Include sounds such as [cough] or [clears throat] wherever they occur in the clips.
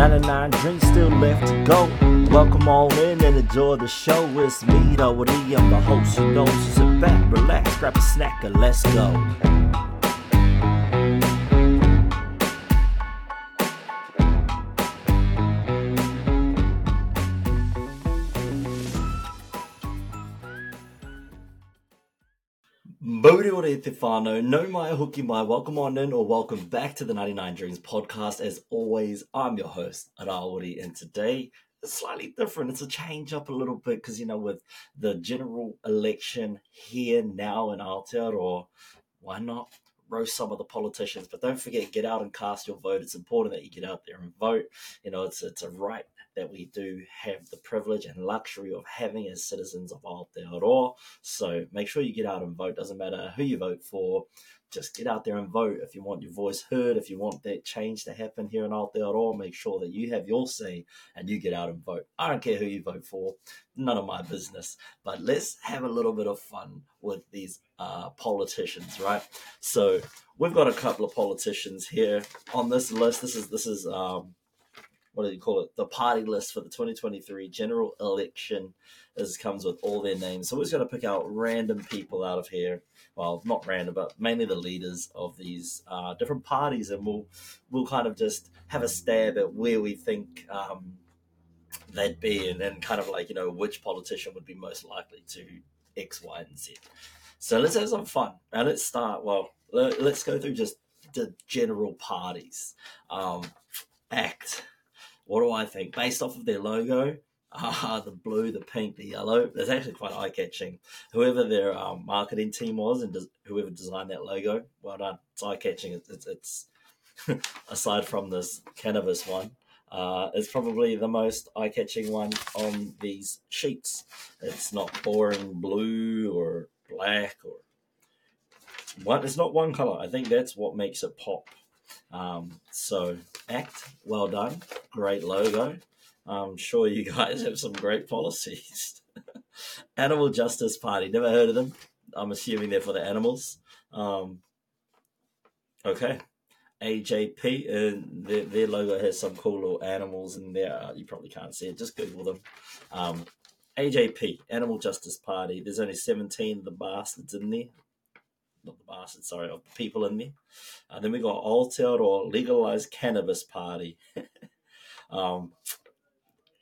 99 Dreams still left to go. Welcome all in and enjoy the show. It's me, though, I'm the host. You know, sit back, relax, grab a snack, and let's go. Te whānau, nau mai hoki mai, welcome on in or welcome back to the 99 Dreams podcast. As always, I'm your host, Araori, and today it's slightly different. It's a change up a little bit because, you know, with the general election here now in Aotearoa, why not roast some of the politicians? But don't forget, get out and cast your vote. It's important that you get out there and vote. You know, it's, it's a right that we do have the privilege and luxury of having as citizens of Aotearoa. So make sure you get out and vote. Doesn't matter who you vote for. Just get out there and vote if you want your voice heard, if you want that change to happen here in Aotearoa, make sure that you have your say and you get out and vote. I don't care who you vote for, none of my business. But let's have a little bit of fun with these uh, politicians, right? So we've got a couple of politicians here on this list. This is this is um, what do you call it? The party list for the 2023 general election. This comes with all their names. So we're just going to pick out random people out of here. Well, not random, but mainly the leaders of these uh, different parties, and we'll we'll kind of just have a stab at where we think um, they'd be, and then kind of like you know which politician would be most likely to X, Y, and Z. So let's have some fun. Now let's start. Well, let's go through just the general parties. Um, ACT what do I think? Based off of their logo, uh, [laughs] the blue, the pink, the yellow, That's actually quite eye catching. Whoever their um, marketing team was and des- whoever designed that logo, well done. It's eye catching. It's, it's, it's [laughs] aside from this cannabis one, uh, it's probably the most eye catching one on these sheets. It's not boring blue or black or one. It's not one color. I think that's what makes it pop. Um, so, ACT, well done. Great logo. I'm sure you [laughs] guys have some great policies. [laughs] Animal Justice Party, never heard of them. I'm assuming they're for the animals. Um, okay. AJP, and their, their logo has some cool little animals in there. Uh, you probably can't see it, just Google them. Um, AJP, Animal Justice Party. There's only 17 of the bastards in there not the bastards, sorry, of the people in there. And then we got Aotearoa Legalized Cannabis Party. [laughs] um,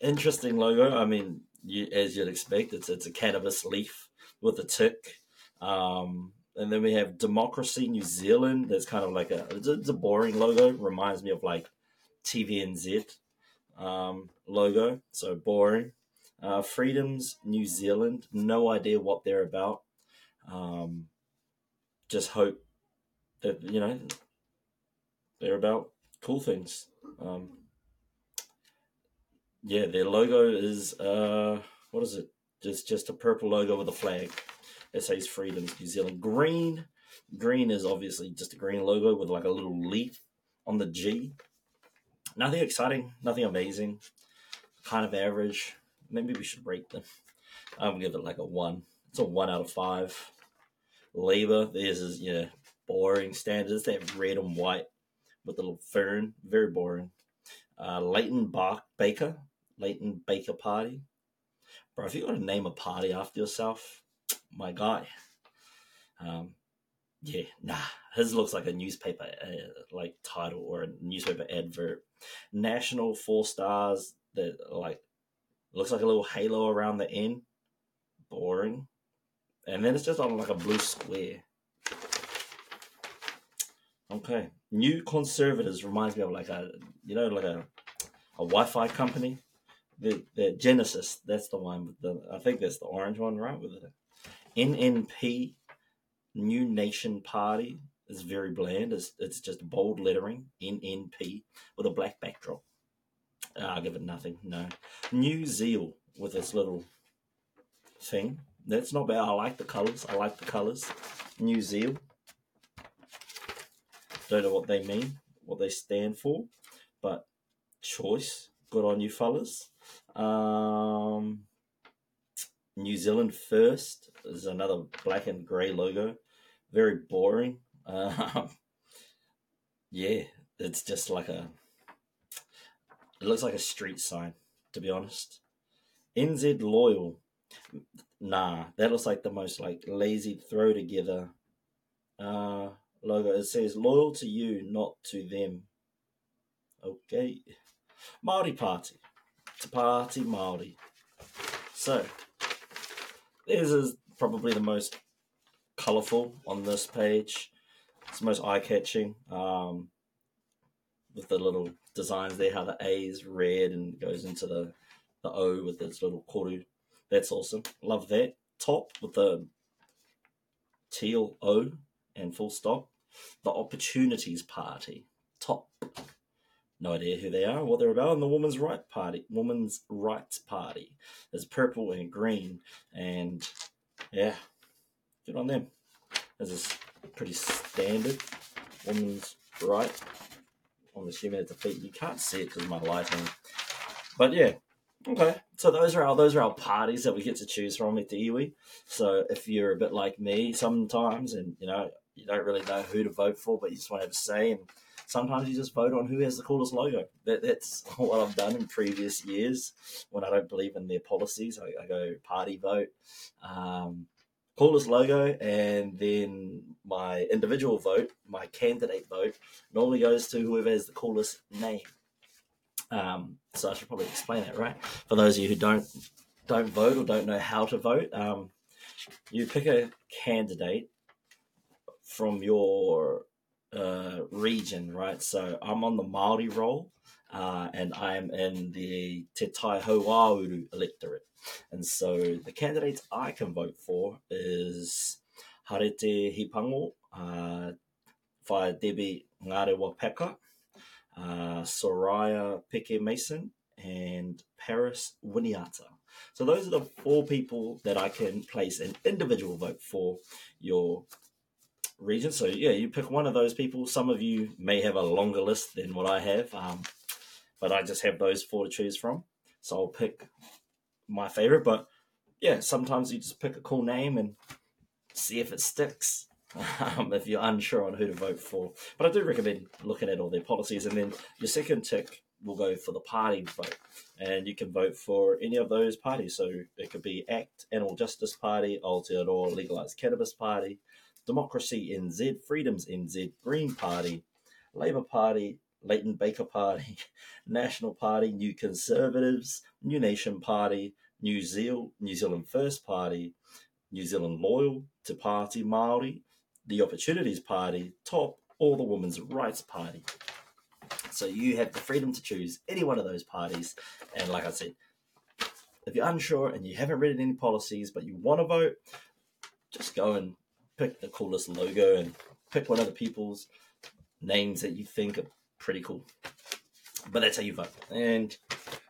interesting logo. I mean, you, as you'd expect, it's it's a cannabis leaf with a tick. Um, and then we have Democracy New Zealand. That's kind of like a it's a boring logo. Reminds me of like TVNZ um, logo. So boring. Uh, Freedoms New Zealand. No idea what they're about. Um, just hope that you know they're about cool things. Um, yeah, their logo is uh, what is it? Just just a purple logo with a flag. It says Freedoms New Zealand. Green, green is obviously just a green logo with like a little leaf on the G. Nothing exciting, nothing amazing. Kind of average. Maybe we should rate them. I'm gonna give it like a one. It's a one out of five. Labour, this is know boring standards. Have red and white with the little fern, very boring. Uh, Leighton Bark Baker, Leighton Baker Party. Bro, if you got to name a party after yourself, my guy. Um, yeah, nah, his looks like a newspaper uh, like title or a newspaper advert. National four stars that like looks like a little halo around the end. Boring and then it's just on like a blue square. Okay, New Conservatives reminds me of like a you know like a a Wi-Fi company. The the Genesis, that's the one with the I think that's the orange one, right? With the NNP, New Nation Party is very bland. It's it's just bold lettering NNP with a black backdrop. Uh, I'll give it nothing. No, New Zeal with this little thing that's not bad. I like the colours. I like the colours. New Zealand. Don't know what they mean, what they stand for, but choice. Good on you, fellas. Um, New Zealand first is another black and grey logo. Very boring. [laughs] Um, yeah, it's just like a It looks like a street sign, to be honest. NZ Loyal. Nah, that looks like the most like lazy throw together uh, logo. It says loyal to you, not to them. Okay. Maori Party. Te Party Maori. So, this is probably the most colourful on this page. It's the most eye catching. Um, with the little designs there, how the A is red and goes into the, the O with its little koru. That's awesome. Love that. Top with the teal O and full stop. The Opportunities Party. Top. No idea who they are, what they're about. And the Women's Right Party, Women's Rights Party. There's purple and green, and yeah, good on them. This is pretty standard women's right. I'm assuming it's a feet. You can't see it because of my lighting, but yeah. Okay, so those are our those are our parties that we get to choose from at the iwi. So if you're a bit like me sometimes, and you know you don't really know who to vote for, but you just want to have a say, and sometimes you just vote on who has the coolest logo. That, that's [laughs] what I've done in previous years when I don't believe in their policies. I, I go party vote, um, coolest logo, and then my individual vote, my candidate vote, normally goes to whoever has the coolest name. Um, so I should probably explain that, right? For those of you who don't don't vote or don't know how to vote, um, you pick a candidate from your uh, region, right? So I'm on the Maori roll, uh, and I'm in the Te Tai electorate. And so the candidates I can vote for is Harete Hipango, uh, Whaea Debbie Ngarewa Packer, uh, Soraya Peke Mason, and Paris Winiata. So those are the four people that I can place an individual vote for your region. So yeah, you pick one of those people. Some of you may have a longer list than what I have, um, but I just have those four to choose from. So I'll pick my favorite. But yeah, sometimes you just pick a cool name and see if it sticks. [laughs] Um, if you're unsure on who to vote for, but I do recommend looking at all their policies, and then your second tick will go for the party vote, and you can vote for any of those parties. So it could be ACT, Animal Justice Party, Aotearoa Legalised Cannabis Party, Democracy NZ, Freedoms NZ, Green Party, Labour Party, Leighton Baker Party, [laughs] National Party, New Conservatives, New Nation Party, New Zealand, New Zealand First Party, New Zealand Loyal to Party Maori, the Opportunities Party, Top, or the Women's Rights Party. So you have the freedom to choose any one of those parties. And like I said, if you're unsure and you haven't read any policies but you want to vote, just go and pick the coolest logo and pick one of the people's names that you think are pretty cool. But that's how you vote. And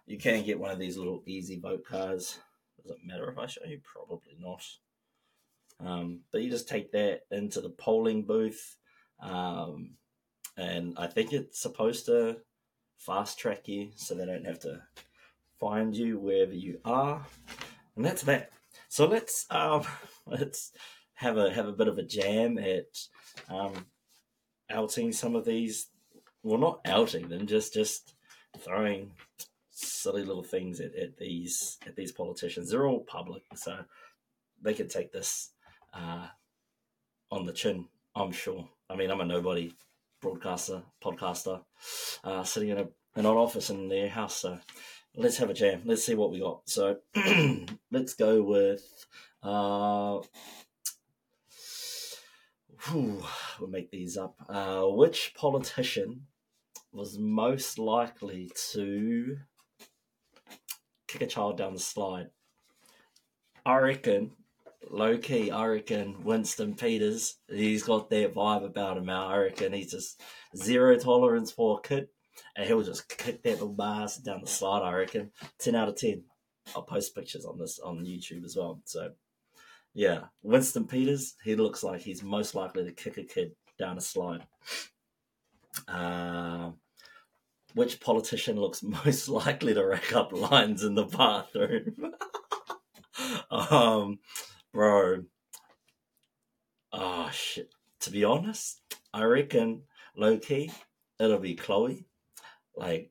you can get one of these little easy vote cards. Does it matter if I show you? Probably not. Um, but you just take that into the polling booth. Um, and I think it's supposed to fast track you so they don't have to find you wherever you are. And that's that. So let's um, [laughs] let's have a have a bit of a jam at um, outing some of these. Well, not outing them, just just throwing silly little things at, at these at these politicians. They're all public, so they could take this uh, on the chin. I'm sure. I mean, I'm a nobody broadcaster, podcaster, uh, sitting in a an office in their house. So let's have a jam. Let's see what we got. So [clears throat] let's go with. Uh, whew, we'll make these up. Uh, which politician was most likely to kick a child down the slide? I reckon, low key, I reckon Winston Peters, he's got that vibe about him. now. I reckon he's just zero tolerance for a kid, and he'll just kick that little ass down the slide. I reckon, ten out of ten. I'll post pictures on this on YouTube as well. So yeah, Winston Peters, he looks like he's most likely to kick a kid down a slide. Uh, which politician looks [laughs] most likely to rack up lines in the bathroom? [laughs] um, bro. Oh shit. To be honest, I reckon low key it'll be Chloe. Like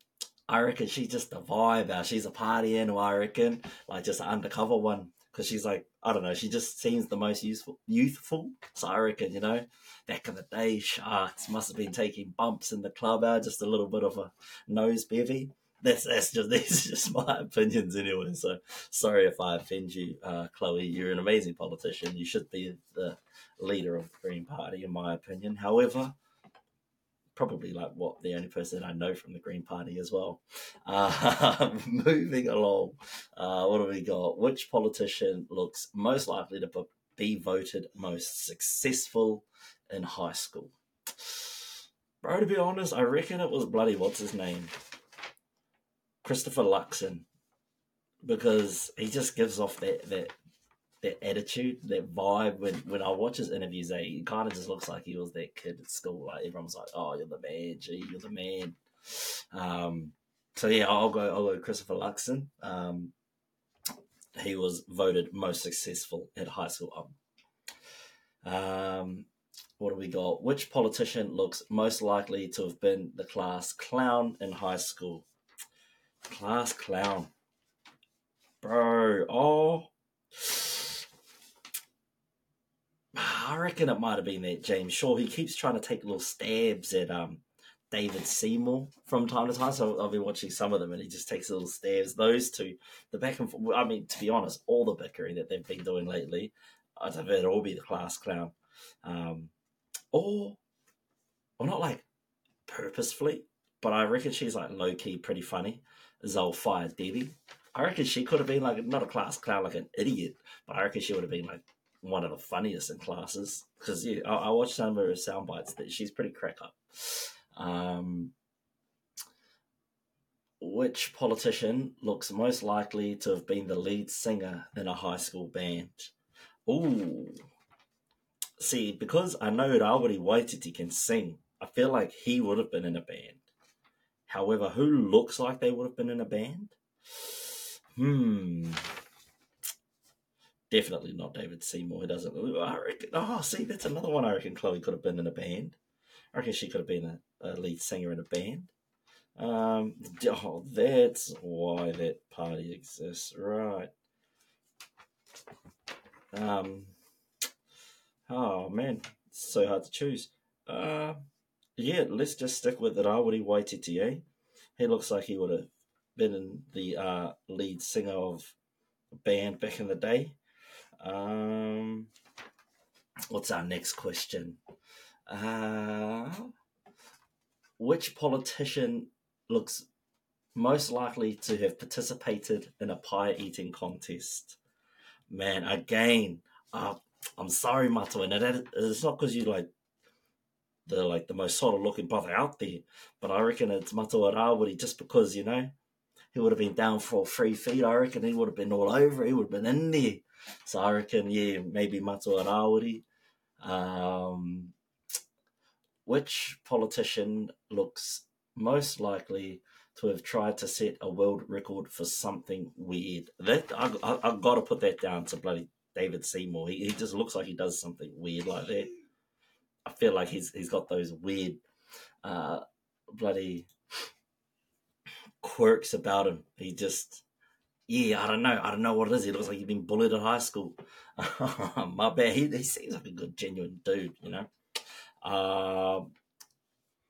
I reckon she's just a vibe out. She's a party animal, I reckon. Like just an undercover one. Because she's like, I don't know, she just seems the most useful, youthful. So I reckon, you know, back in the day, Sharks must have been taking bumps in the club out, just a little bit of a nose bevy. That's that's just [laughs] these just my opinions anyway. So sorry if I offend you, uh, Chloe. You're an amazing politician. You should be the leader of the Green Party, in my opinion. However, probably like what the only person I know from the Green Party as well. Uh, [laughs] moving along, uh, what have we got? Which politician looks most likely to be voted most successful in high school? Bro, to be honest, I reckon it was bloody what's his name, Christopher Luxon, because he just gives off that that that attitude, that vibe. When when I watch his interviews, eh, he kind of just looks like he was that kid at school. Like everyone's like, "Oh, you're the man, G, you're the man." Um, so yeah, I'll go. I'll go Christopher Luxon. Um, he was voted most successful at high school. Um, um, what do we got? Which politician looks most likely to have been the class clown in high school? Class clown, bro. Oh. I reckon it might have been that James Shaw. He keeps trying to take little stabs at um, David Seymour from time to time. So I'll be watching some of them, and he just takes little stabs. Those two, the back and forth. I mean, to be honest, all the bickering that they've been doing lately, I don't know it'll all be the class clown, um, or, or not like purposefully, but I reckon she's like low key pretty funny. Zulfiya Debbie. I reckon she could have been like not a class clown, like an idiot, but I reckon she would have been like one of the funniest in classes because yeah, I, I, watched some of her sound bites that she's pretty crack up. Um, which politician looks most likely to have been the lead singer in a high school band? Ooh. See, because I know Rawiri Waititi can sing, I feel like he would have been in a band. However, who looks like they would have been in a band? Hmm definitely not David Seymour. He doesn't. I reckon. Oh, see, that's another one. I reckon Chloe could have been in a band. I reckon she could have been a, a lead singer in a band. Um, oh, that's why that party exists, right? Um, oh man, it's so hard to choose. Uh, yeah, let's just stick with it. Rawiri Waititi. He looks like he would have been the uh, lead singer of a band back in the day. Um, what's our next question? Uh, which politician looks most likely to have participated in a pie eating contest? Man, again, uh, I'm sorry, Mato, and it's not because you like the like the most solid looking brother out there, but I reckon it's Matua Rawiri just because you know he would have been down for free feed. I reckon he would have been all over. He would have been in there. So I reckon, yeah, maybe Matua Rawiri. Um, which politician looks most likely to have tried to set a world record for something weird? That I, I, I've got to put that down to bloody David Seymour. He, he just looks like he does something weird like that. I feel like he's he's got those weird, uh, bloody quirks about him. He just yeah, I don't know. I don't know what it is. He looks like he's been bullied at high school. [laughs] My bad. He, he seems like a good, genuine dude, you know. Uh,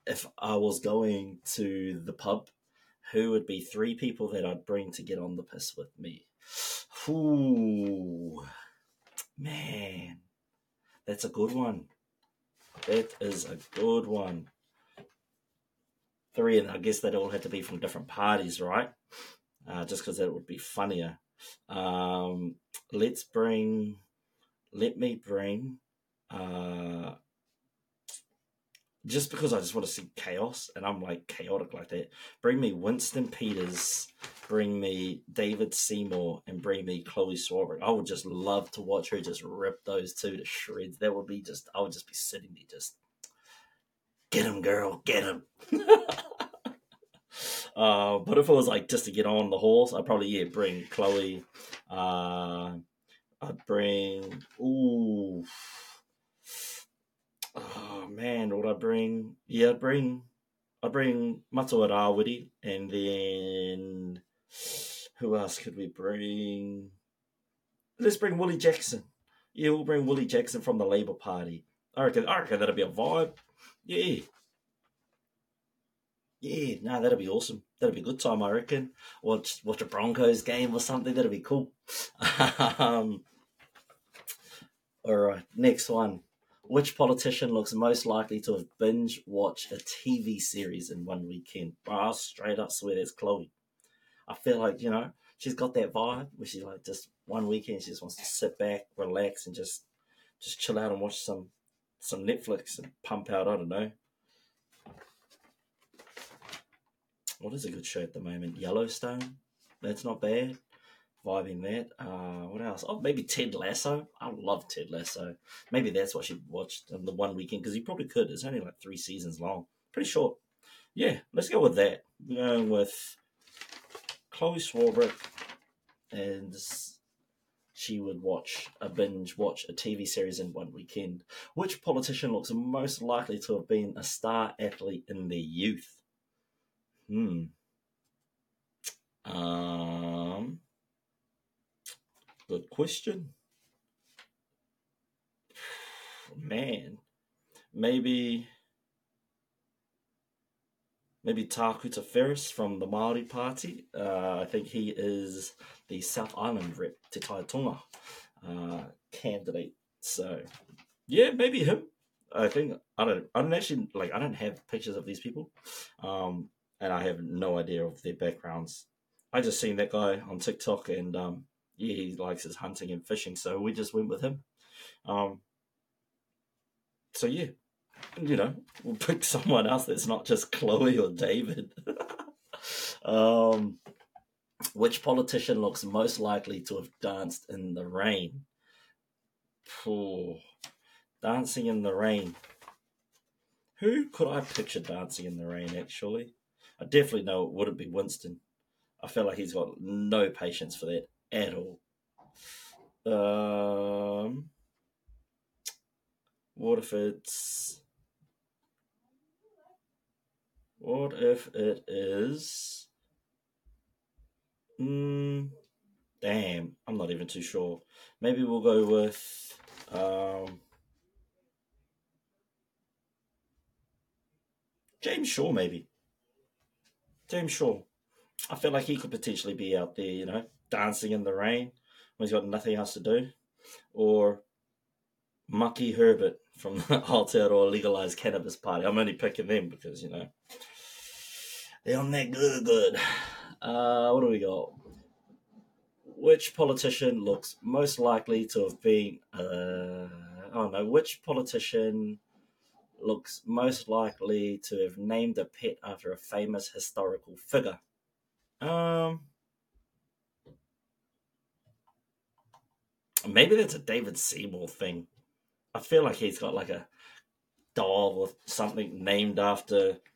if I was going to the pub, who would be three people that I'd bring to get on the piss with me? Ooh, man, that's a good one. That is a good one. Three, and I guess that all had to be from different parties, right? Uh, just because that would be funnier. Um, let's bring, let me bring, uh, just because I just want to see chaos and I'm like chaotic like that, bring me Winston Peters, bring me David Seymour, and bring me Chloe Swarbrick. I would just love to watch her just rip those two to shreds. That would be just, I would just be sitting there just, get him, girl, get him. [laughs] Uh, but if it was like just to get on the horse, I'd probably yeah bring Chloe. Uh, I'd bring ooh. Oh man, what I bring? Yeah, I'd bring. I'd bring Matua Rawiri, and then who else could we bring? Let's bring Willie Jackson. Yeah, we'll bring Willie Jackson from the Labour Party. I reckon, I reckon that'll be a vibe. Yeah. Yeah, no, that'll be awesome. That'll be a good time, I reckon. Watch watch a Broncos game or something. That'll be cool. [laughs] um, all right, next one. Which politician looks most likely to have binge watched a TV series in one weekend? Bro, I straight up swear it's Chloe. I feel like, you know, she's got that vibe where she's like just one weekend she just wants to sit back, relax and just just chill out and watch some some Netflix and pump out, I don't know. What is a good show at the moment? Yellowstone. That's not bad. Vibing that. Uh, what else? Oh, maybe Ted Lasso. I love Ted Lasso. Maybe that's what she watched on the one weekend because you probably could. It's only like three seasons long. Pretty short. Yeah, let's go with that. We're going with Chloe Swarbrick, and she would watch a binge watch a TV series in one weekend. Which politician looks most likely to have been a star athlete in their youth? Hmm. Um. Good question. Man, maybe maybe Takuta Ferris from the Maori Party. Uh, I think he is the South Island rep Te Tai Tonga uh, candidate. So yeah, maybe him. I think I don't. I don't actually like. I don't have pictures of these people, um, and I have no idea of their backgrounds. I just seen that guy on TikTok, and um, yeah, he likes his hunting and fishing, so we just went with him. Um, so yeah, you know, we'll [laughs] pick someone else that's not just Chloe or David. [laughs] um, which politician looks most likely to have danced in the rain? Poor dancing in the rain. Who could I picture dancing in the rain? Actually, I definitely know it wouldn't be Winston. I feel like he's got no patience for that at all. Um, what if it's what if it is? Mm, damn, I'm not even too sure. Maybe we'll go with um, James Shaw, maybe. James Shaw. I feel like he could potentially be out there, you know, dancing in the rain when he's got nothing else to do. Or Maki Herbert from the [laughs] Aotearoa Legalized Cannabis Party. I'm only picking them because, you know, they're on that good, good. Uh, what do we got? Which politician looks most likely to have been, uh, I don't know, which politician looks most likely to have named a pet after a famous historical figure? Um, maybe that's a David Seymour thing. I feel like he's got like a doll or something named after. [laughs]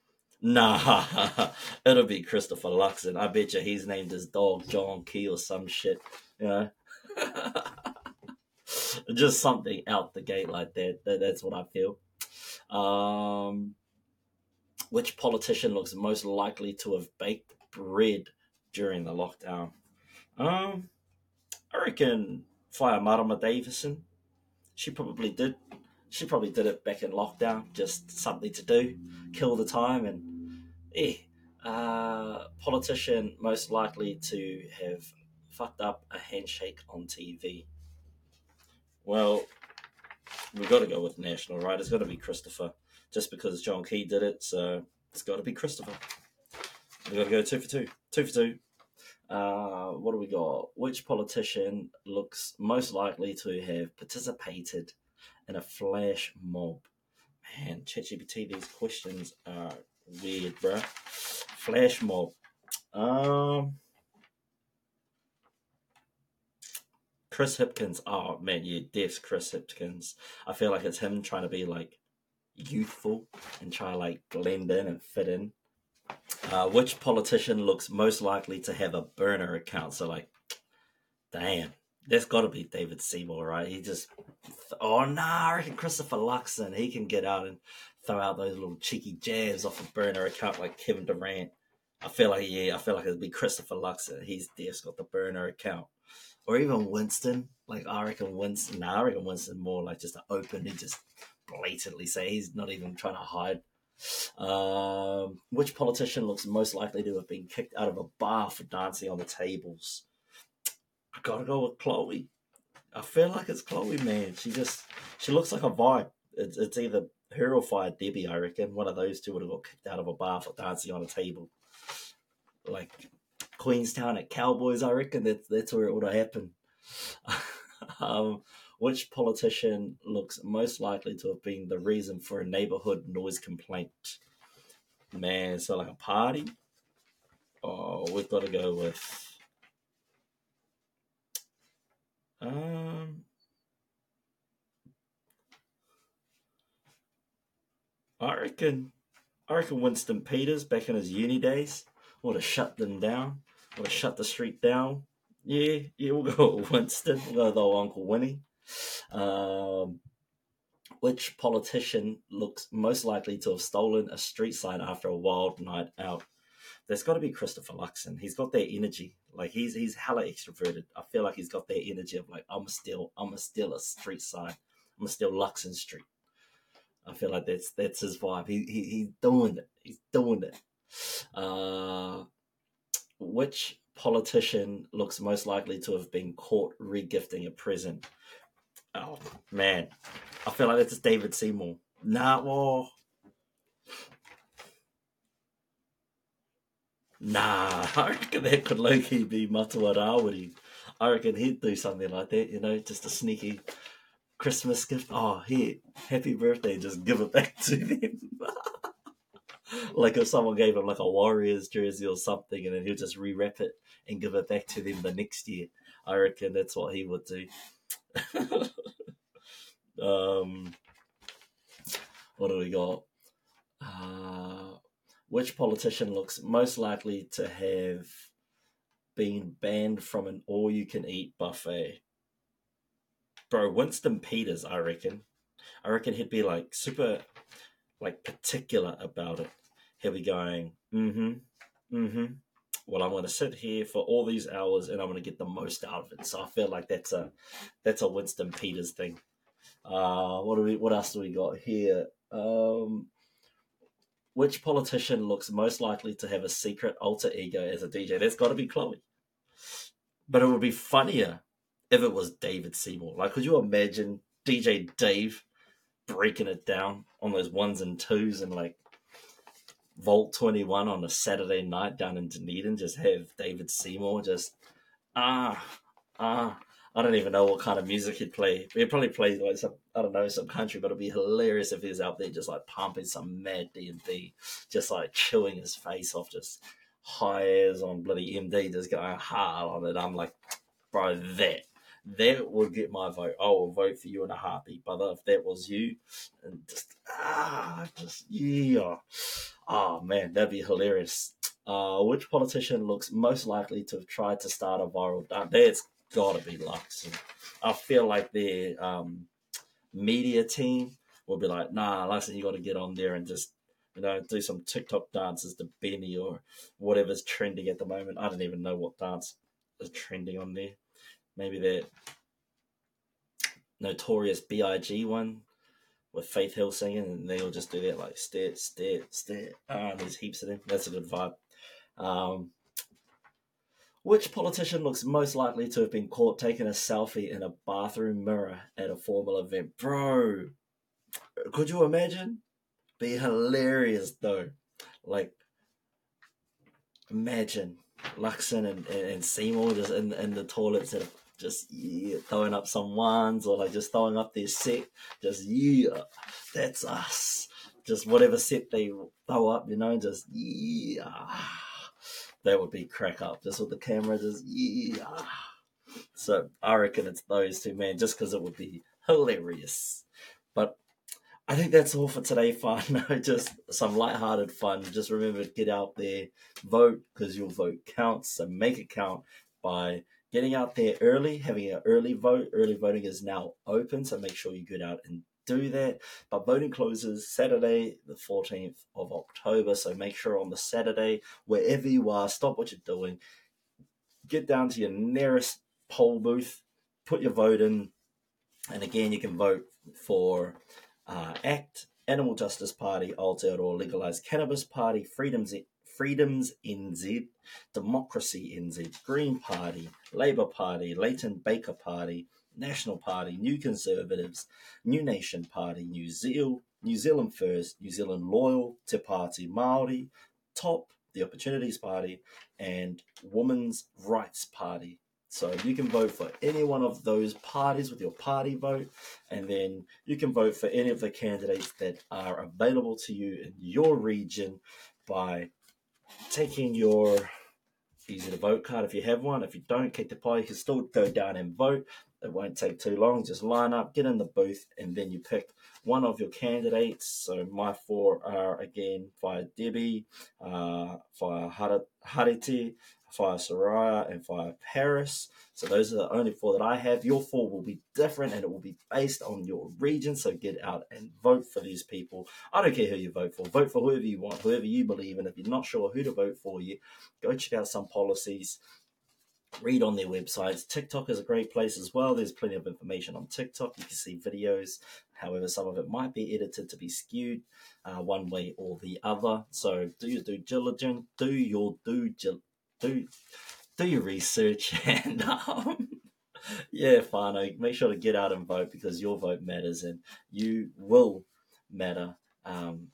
Nah, it'll be Christopher Luxon. I bet you he's named his dog John Key or some shit. You know, [laughs] just something out the gate like that. that that's what I feel. Um, which politician looks most likely to have baked bread during the lockdown? Um, I reckon Whaea Marama Davidson. She probably did. She probably did it back in lockdown, just something to do, kill the time, and yeah. Uh, politician most likely to have fucked up a handshake on TV. Well, we've got to go with national, right? It's got to be Christopher, just because John Key did it, so it's got to be Christopher. We've got to go two for two. Two for two. Uh, what do we got? Which politician looks most likely to have participated in a flash mob? Man, ChatGPT, these questions are weird, bro. Flash mob. Um, Chris Hipkins. Oh man, yeah, deaths Chris Hipkins. I feel like it's him trying to be like youthful and try to like blend in and fit in. Uh, which politician looks most likely to have a burner account? So, like, damn, That's got to be David Seymour, right? He just, oh no, nah, I reckon Christopher Luxon. He can get out and throw out those little cheeky jabs off a burner account like Kevin Durant. I feel like yeah, I feel like it'd be Christopher Luxon. He's just got the burner account, or even Winston. Like I reckon Winston. Nah, I reckon Winston more like just open and just blatantly say he's not even trying to hide. Um, which politician looks most likely to have been kicked out of a bar for dancing on the tables? I gotta go with Chloe. I feel like it's Chloe, man. She just she looks like a vibe. It's, it's either her or Whaea Debbie, I reckon. One of those two would have got kicked out of a bar for dancing on a table. Like Queenstown at Cowboys, I reckon that's that's where it would have happened. [laughs] um, which politician looks most likely to have been the reason for a neighborhood noise complaint? Man, so like a party? Oh, we've got to go with um, I reckon, I reckon Winston Peters back in his uni days would have shut them down, have shut the street down. Yeah, yeah, we'll go [laughs] Winston. We'll go Uncle Winnie. Um, which politician looks most likely to have stolen a street sign after a wild night out? There's got to be Christopher Luxon. He's got that energy. Like he's he's hella extroverted. I feel like he's got that energy of like I'm still I'm a still a street sign. I'm still Luxon Street. I feel like that's that's his vibe. He, he he's doing it. He's doing it. Uh, which politician looks most likely to have been caught regifting a present? Oh man, I feel like that's David Seymour. Nah, well, Nah, I reckon that could low be Matua. I reckon he'd do something like that, you know, just a sneaky Christmas gift. Oh, here, happy birthday, just give it back to them. [laughs] [laughs] like if someone gave him like a Warriors jersey or something and then he'll just rewrap it and give it back to them the next year. I reckon that's what he would do. [laughs] um, what do we got? Uh, which politician looks most likely to have been banned from an all you can eat buffet? Bro, Winston Peters, I reckon. I reckon he'd be like super like particular about it. He'll be going, mm-hmm, mm-hmm. Well, I'm gonna sit here for all these hours and I'm gonna get the most out of it. So I feel like that's a that's a Winston Peters thing. Uh what do we what else do we got here? Um which politician looks most likely to have a secret alter ego as a DJ? That's got to be Chloe. But it would be funnier if it was David Seymour. Like, could you imagine DJ Dave breaking it down on those ones and twos and like Vault 21 on a Saturday night down in Dunedin? Just have David Seymour just, ah, ah, I don't even know what kind of music he'd play. He'd probably play like some I don't know some country, but it'd be hilarious if he was out there just like pumping some mad D and B, just like chewing his face off, just high as on bloody MD, just going hard on it. I'm like, bro, that that would get my vote. I will vote for you in a heartbeat, brother. If that was you, and just ah, just yeah, oh man, that'd be hilarious. Uh, which politician looks most likely to have tried to start a viral dance? That's gotta be Lux. I feel like their um, media team will be like, nah, Luxon, you got to get on there and just you know do some TikTok dances to Benny or whatever's trending at the moment. I don't even know what dance is trending on there. Maybe that notorious Big one with Faith Hill singing, and they'll just do that like stare, stare, stare. Ah, there's heaps of them. That's a good vibe. Um, which politician looks most likely to have been caught taking a selfie in a bathroom mirror at a formal event? Bro, could you imagine? Be hilarious though. Like, imagine Luxon and, and, and Seymour just in, in the toilets and just yeah, throwing up some ones or like just throwing up their set. Just yeah, that's us. Just whatever set they throw up, you know, just yeah. That would be crack up just with the camera just yeah. So i reckon it's those two man just because it would be hilarious. But i think that's all for today [laughs] fun just some light-hearted fun. Just remember to get out there vote because your vote counts. So make it count by getting out there early, having an early vote. Early voting is now open, so make sure you get out and do that. But voting closes Saturday, the 14th of October. So make sure on the Saturday, wherever you are, stop what you're doing, get down to your nearest poll booth, put your vote in. And again, you can vote for uh, ACT, Animal Justice Party, Aotearoa Legalized Cannabis Party, Freedoms Freedoms NZ, Democracy NZ, Green Party, Labour Party, Leighton Baker Party, National Party, New Conservatives, New Nation Party, New Zealand, New Zealand First, New Zealand Loyal, Te Party Māori, TOP, the Opportunities Party, and Women's Rights Party. So you can vote for any one of those parties with your party vote, and then you can vote for any of the candidates that are available to you in your region by taking your easy to vote card if you have one. If you don't, keep the pie, you can still go down and vote. It won't take too long. Just line up, get in the booth, and then you pick one of your candidates. So my four are again Whaea Debbie, uh, Whaea Harete, Whaea Soraya, and via Paris. So those are the only four that I have. Your four will be different and it will be based on your region. So get out and vote for these people. I don't care who you vote for. Vote for whoever you want, whoever you believe in. If you're not sure who to vote for, you go check out some policies read on their websites. TikTok is a great place as well. There's plenty of information on TikTok. You can see videos. However, some of it might be edited to be skewed uh, one way or the other. So do your due diligence. Do your due do do your research [laughs] and um, yeah, whānau. Make sure to get out and vote because your vote matters and you will matter. Um,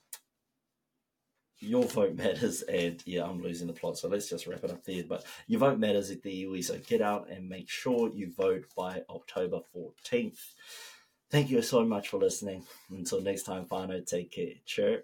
your vote matters, and yeah, I'm losing the plot, so let's just wrap it up there. But your vote matters at the iwi, so get out and make sure you vote by October 14th. Thank you so much for listening. Until next time, whānau, take care. Cheers.